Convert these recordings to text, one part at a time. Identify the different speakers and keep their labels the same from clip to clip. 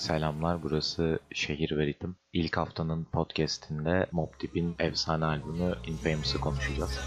Speaker 1: Selamlar, burası Şehir ve Ritim. İlk haftanın podcastinde Mob Deep'in efsane albümü Infamous'ı konuşacağız.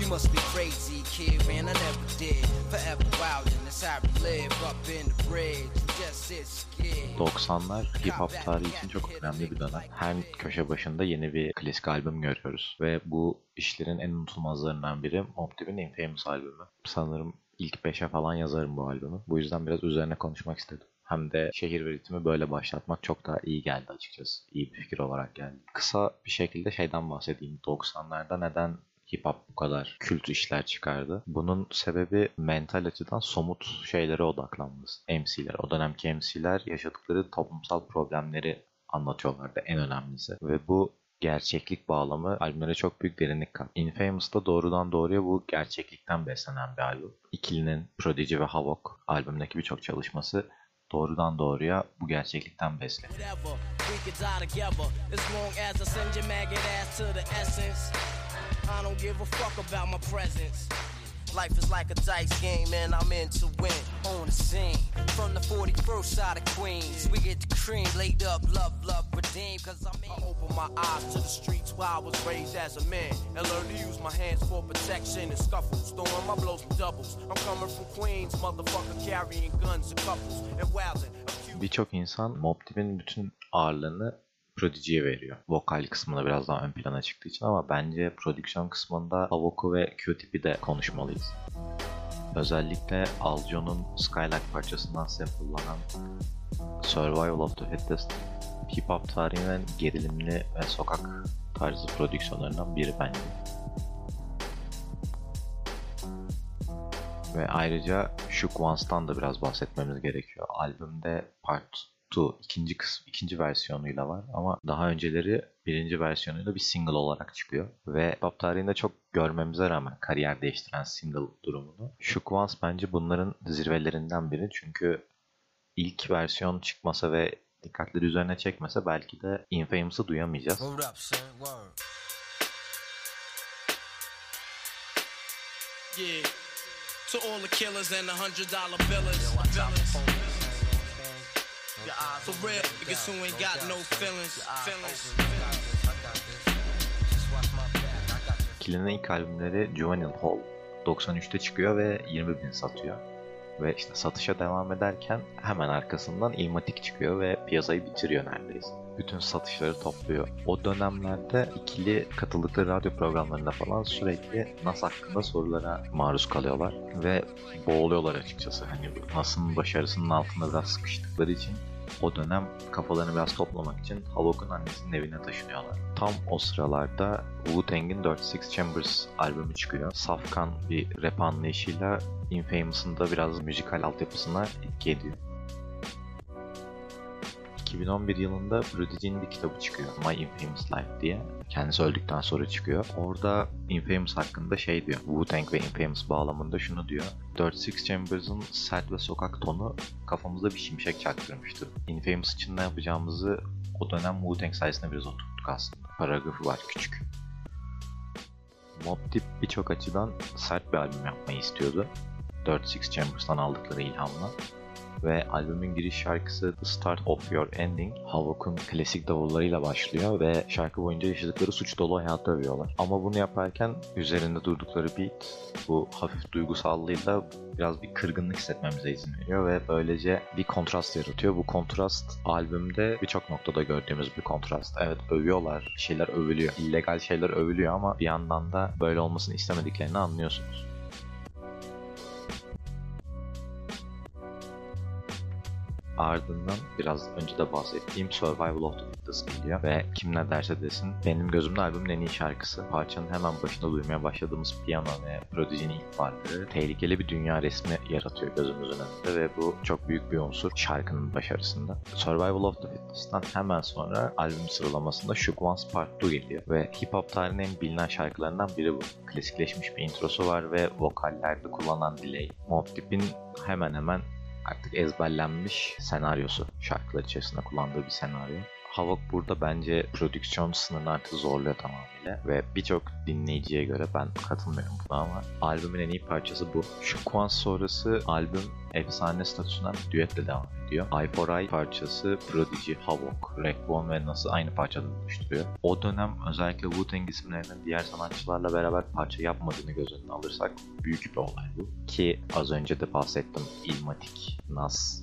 Speaker 2: You must be crazy, kid, man. I never did. Forever wild that's how we live up in the bridge. Just sit scared.
Speaker 1: 90'lar hip hop tarihi için çok önemli bir dönem. Her köşe başında yeni bir klasik albüm görüyoruz. Ve bu işlerin en unutulmazlarından biri Mob Deep'in Infamous albümü. Sanırım ilk 5'e falan yazarım bu albümü. Bu yüzden biraz üzerine konuşmak istedim. Hem de şehir ve ritmi böyle başlatmak çok daha iyi geldi açıkçası. İyi bir fikir olarak geldi. Kısa bir şekilde şeyden bahsedeyim. 90'larda neden hip hop bu kadar kült işler çıkardı. Bunun sebebi mental açıdan somut şeylere odaklanması. MC'ler, o dönemki MC'ler yaşadıkları toplumsal problemleri anlatıyorlardı en önemlisi. Ve bu gerçeklik bağlamı albümlere çok büyük derinlik kattı. Infamous da doğrudan doğruya bu gerçeklikten beslenen bir albüm. İkilinin Prodigy ve Havok albümdeki birçok çalışması doğrudan doğruya bu gerçeklikten besleniyor.
Speaker 2: I. Don't give a fuck about my presence. Life is like a dice game and I'm in to win. On the scene, from the 41st side of Queens, we get the cream laid up, love, love, redeem. Cause I'm in.
Speaker 3: I opened my eyes to the streets while I was raised as a man and learned to use my hands for protection and scuffles. Throwing my blows with doubles. I'm coming from Queens, motherfucker, carrying guns and couples and wildin'.
Speaker 1: Birçok insan Mob Deep'in bütün ağırlığını Prodigy'ye veriyor. Vokal kısmında biraz daha ön plana çıktığı için ama bence prodüksiyon kısmında Havok'u ve Q-Tip'i de konuşmalıyız. Özellikle Aljo'nun Skylark parçasından sample'lanan Survival of the Fittest hip hop tarihinin gerilimli ve sokak tarzı prodüksiyonlarından biri bence. Ve ayrıca Shook Ones'tan da biraz bahsetmemiz gerekiyor. Albümde Part 2 ikinci kısım, ikinci versiyonuyla var ama daha önceleri birinci versiyonuyla bir single olarak çıkıyor. Ve pop tarihinde çok görmemize rağmen kariyer değiştiren single durumunu. Shook Ones bence bunların zirvelerinden biri çünkü ilk versiyon çıkmasa ve dikkatleri üzerine çekmese belki de Infamous'ı duyamayacağız.
Speaker 3: Yeah. To all the killers and the hundred dollar billers. For real, niggas who ain't got no feelings. Feelings.
Speaker 1: Killin'in ilk albümleri Juvenile Hall 93'te çıkıyor ve 20 bin satıyor. Ve işte satışa devam ederken hemen arkasından Ilmatic çıkıyor ve piyasayı bitiriyor neredeyse. Bütün satışları topluyor. O dönemlerde ikili katıldıkları radyo programlarında falan sürekli Nas hakkında sorulara maruz kalıyorlar. Ve boğuluyorlar açıkçası. Hani Nas'ın başarısının altında biraz sıkıştıkları için o dönem kafalarını biraz toplamak için Havok'un annesinin evine taşınıyorlar. Tam o sıralarda Wu-Tang'in 46 Chambers albümü çıkıyor. Safkan bir rap anlayışıyla Infamous'ın da biraz müzikal altyapısına etki ediyor. 2011 yılında Prodigy'nin bir kitabı çıkıyor. My Infamous Life diye. Kendisi öldükten sonra çıkıyor. Orada Infamous hakkında şey diyor. Wu-Tang ve Infamous bağlamında şunu diyor. 46 Chambers'ın sert ve sokak tonu kafamızda bir şimşek çaktırmıştı. Infamous için ne yapacağımızı o dönem Wu-Tang sayesinde biraz oturttuk aslında. Paragrafı var küçük. Mob Deep birçok açıdan sert bir albüm yapmayı istiyordu. 46 Chambers'tan aldıkları ilhamla ve albümün giriş şarkısı The Start of Your Ending Havok'un klasik davullarıyla başlıyor ve şarkı boyunca yaşadıkları suç dolu hayatı övüyorlar. Ama bunu yaparken üzerinde durdukları beat bu hafif duygusallığıyla biraz bir kırgınlık hissetmemize izin veriyor ve böylece bir kontrast yaratıyor. Bu kontrast albümde birçok noktada gördüğümüz bir kontrast. Evet övüyorlar, şeyler övülüyor. illegal şeyler övülüyor ama bir yandan da böyle olmasını istemediklerini anlıyorsunuz. Ardından biraz önce de bahsettiğim Survival of the Fittest geliyor ve kim ne derse desin benim gözümde albümün en iyi şarkısı. Parçanın hemen başında duymaya başladığımız piyano ve Prodigy'nin ilk tehlikeli bir dünya resmi yaratıyor gözümüzün önünde ve bu çok büyük bir unsur şarkının başarısında. Survival of the Fittest'tan hemen sonra albüm sıralamasında Shook Ones Part 2 geliyor ve hip hop tarihinin en bilinen şarkılarından biri bu. Klasikleşmiş bir introsu var ve vokallerde kullanılan delay. Mobb Deep'in hemen hemen artık ezberlenmiş senaryosu şarkılar içerisinde kullandığı bir senaryo. Havok burada bence prodüksiyon sınırını artık zorluyor tamamıyla ve birçok dinleyiciye göre ben katılmıyorum buna ama albümün en iyi parçası bu. Şu Quans sonrası albüm efsane statüsünden düetle devam ediyor. Eye for Eye parçası Prodigy, Havok, Raekwon ve nasıl aynı parçada oluşturuyor. O dönem özellikle Wu-Tang isimlerinin diğer sanatçılarla beraber parça yapmadığını göz önüne alırsak büyük bir olay bu. Ki az önce de bahsettim Illmatic, Nas,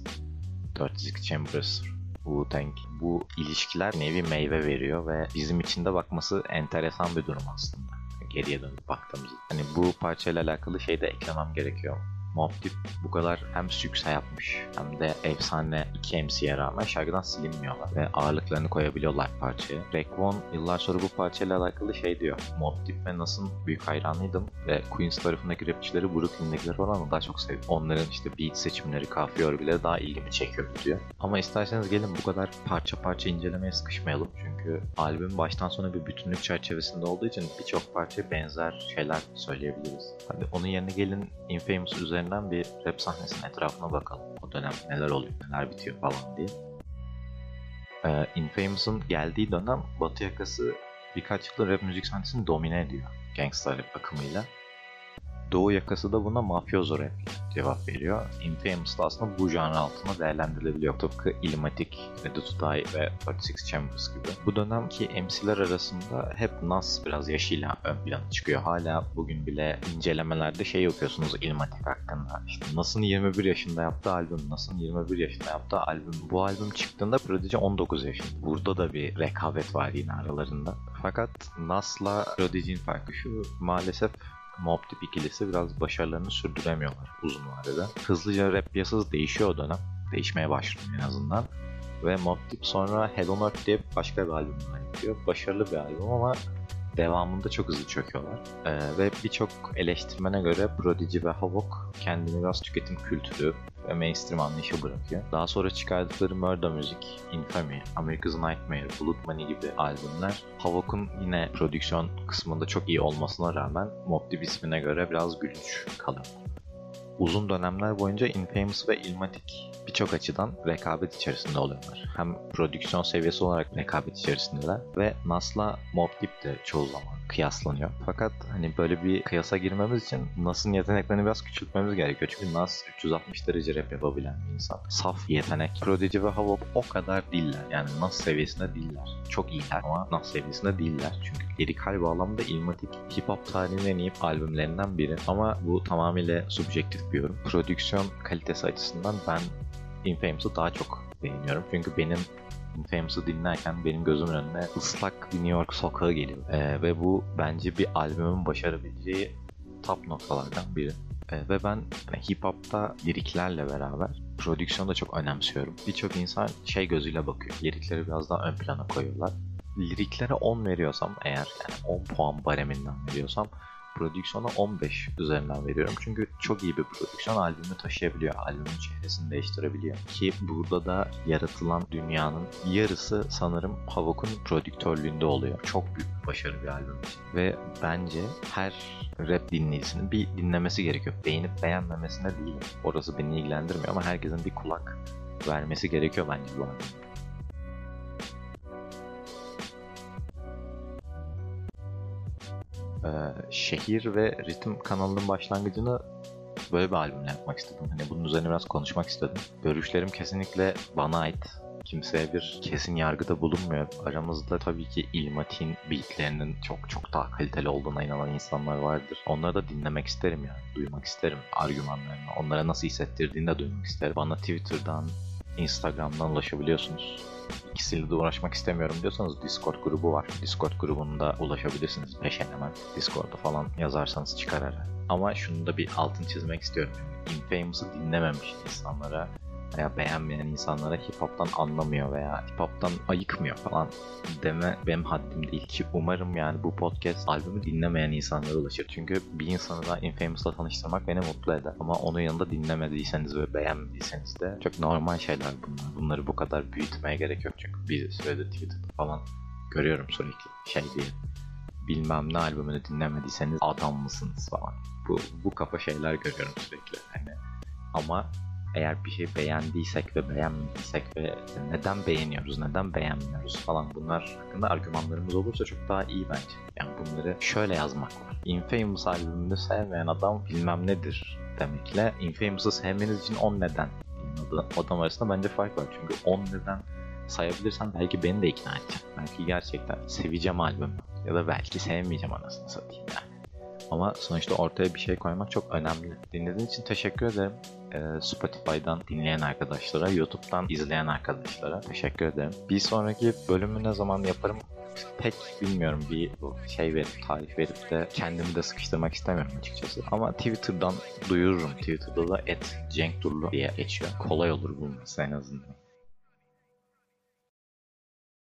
Speaker 1: 46 Chambers, Wu-Tang. Bu ilişkiler nevi meyve veriyor ve bizim için de bakması enteresan bir durum aslında. Geriye dönüp baktığımızda. Hani bu parçayla alakalı şey de eklemem gerekiyor. Mobb Deep bu kadar hem sükse yapmış hem de efsane iki MC'ye rağmen şarkıdan silinmiyorlar ve ağırlıklarını koyabiliyorlar parçaya. Raekwon yıllar sonra bu parçayla alakalı şey diyor. Mobb Deep ve Nas'ın büyük hayranıydım ve Queens tarafındaki rapçileri Brooklyn'dekileri falan daha çok sevdim. Onların işte beat seçimleri, kafiye örgüleri daha ilgimi çekiyor diyor. Ama isterseniz gelin bu kadar parça parça incelemeye sıkışmayalım. Çünkü albüm baştan sona bir bütünlük çerçevesinde olduğu için birçok parça benzer şeyler söyleyebiliriz. Hadi onun yerine gelin Infamous üzerinden bir rap sahnesinin etrafına bakalım. O dönem neler oluyor, neler bitiyor falan diye. Ee, Infamous'un geldiği dönem Batı yakası birkaç yıldır rap müzik sahnesini domine ediyor. Gangsta rap akımıyla. Doğu yakası da buna mafyozo rap cevap veriyor. Infamous da aslında bu janr altında değerlendirilebiliyor. Tıpkı Illmatic, Ready to Die ve 36 Chambers gibi. Bu dönemki MC'ler arasında hep Nas biraz yaşıyla ön plana çıkıyor. Hala bugün bile incelemelerde şey okuyorsunuz Illmatic hakkında. İşte Nas'ın 21 yaşında yaptığı albüm, Nas'ın 21 yaşında yaptığı albüm. Bu albüm çıktığında Prodigy 19 yaşında. Burada da bir rekabet var yine aralarında. Fakat Nas'la Prodigy'nin farkı şu, maalesef Mob Deep ikilisi biraz başarılarını sürdüremiyorlar uzun vadede. Hızlıca rap piyasası değişiyor o dönem. Değişmeye başlıyor en azından. Ve Mob Deep sonra Hell on Earth diye başka bir albüm yapıyor. Başarılı bir albüm ama devamında çok hızlı çöküyorlar. Ee, ve birçok eleştirmene göre Prodigy ve Havok kendini biraz tüketim kültürü ve mainstream anlayışı bırakıyor. Daha sonra çıkardıkları Murder Music, Infamy, America's Nightmare, Blood Money gibi albümler Havok'un yine prodüksiyon kısmında çok iyi olmasına rağmen Mobb Deep ismine göre biraz gülünç kalıyor. Uzun dönemler boyunca Infamous ve Illmatic birçok açıdan rekabet içerisinde oluyorlar. Hem prodüksiyon seviyesi olarak rekabet içerisindeler ve Nas'la Mobb Deep de çoğu zaman kıyaslanıyor. Fakat hani böyle bir kıyasa girmemiz için Nas'ın yeteneklerini biraz küçültmemiz gerekiyor. Çünkü Nas 360 derece rap yapabilen bir insan. Saf yetenek. Prodigy ve Havok o kadar değiller. Yani Nas seviyesinde değiller. Çok iyiler ama Nas seviyesinde değiller. Çünkü lirikal bağlamda Illmatic hip hop tarihinin en iyi albümlerinden biri. Ama bu tamamıyla subjektif bir yorum. Prodüksiyon kalitesi açısından ben Infamous'u daha çok beğeniyorum. Çünkü benim Infamous'u dinlerken benim gözümün önüne ıslak bir New York sokağı geliyor. Ee, ve bu bence bir albümün başarabileceği top noktalardan biri. Ee, ve ben hani, hip hop'ta liriklerle beraber prodüksiyonu da çok önemsiyorum. Birçok insan şey gözüyle bakıyor. Lirikleri biraz daha ön plana koyuyorlar. Liriklere 10 veriyorsam eğer yani 10 puan bareminden veriyorsam prodüksiyona 15 üzerinden veriyorum. Çünkü çok iyi bir prodüksiyon albümü taşıyabiliyor. Albümün çehresini değiştirebiliyor. Ki burada da yaratılan dünyanın yarısı sanırım Havok'un prodüktörlüğünde oluyor. Çok büyük bir başarı bir albüm. Ve bence her rap dinleyicisinin bir dinlemesi gerekiyor. Beğenip beğenmemesine değil. Orası beni ilgilendirmiyor ama herkesin bir kulak vermesi gerekiyor bence bu albümü. Ee, şehir ve ritim kanalının başlangıcını böyle bir albümle yapmak istedim. Hani bunun üzerine biraz konuşmak istedim. Görüşlerim kesinlikle bana ait. Kimseye bir kesin yargıda bulunmuyor. Aramızda tabii ki Ilmatik'in beatlerinin çok çok daha kaliteli olduğuna inanan insanlar vardır. Onları da dinlemek isterim yani. Duymak isterim argümanlarını. Onlara nasıl hissettirdiğini de duymak isterim. Bana Twitter'dan, Instagram'dan ulaşabiliyorsunuz. İkisiyle de uğraşmak istemiyorum diyorsanız Discord grubu var. Discord grubunda ulaşabilirsiniz. Peşen hemen Discord'da falan yazarsanız çıkar ara. Ama şunu da bir altın çizmek istiyorum. Infamous'u dinlememiş insanlara veya beğenmeyen insanlara hip hop'tan anlamıyor veya hip hop'tan ayıkmıyor falan deme benim haddim değil ki umarım yani bu podcast albümü dinlemeyen insanlara ulaşır. Çünkü bir insanı da Infamous'la tanıştırmak beni mutlu eder. Ama onun yanında dinlemediyseniz ve beğenmediyseniz de çok normal şeyler bunlar. Bunları bu kadar büyütmeye gerek yok çünkü bir sürede Twitter'da falan görüyorum sürekli şey diye bilmem ne albümünü dinlemediyseniz adam mısınız falan. Bu, bu kafa şeyler görüyorum sürekli. Hani ama eğer bir şey beğendiysek ve beğenmediysek ve neden beğeniyoruz, neden beğenmiyoruz falan bunlar hakkında argümanlarımız olursa çok daha iyi bence. Yani bunları şöyle yazmak var. Infamous albümünü sevmeyen adam bilmem nedir demekle Infamous'ı sevmeniz için 10 neden adam arasında bence fark var. Çünkü 10 neden sayabilirsem belki beni de ikna edecek. Belki gerçekten seveceğim albümü. Ya da belki sevmeyeceğim anasını satayım yani. Ama sonuçta ortaya bir şey koymak çok önemli. Dinlediğiniz için teşekkür ederim. Ee, Spotify'dan dinleyen arkadaşlara, YouTube'dan izleyen arkadaşlara teşekkür ederim. Bir sonraki bölümü ne zaman yaparım pek bilmiyorum bir şey verip tarih verip de kendimi de sıkıştırmak istemiyorum açıkçası. Ama Twitter'dan duyururum. Twitter'da da et Cenk Durlu diye geçiyor. Kolay olur bulması en azından.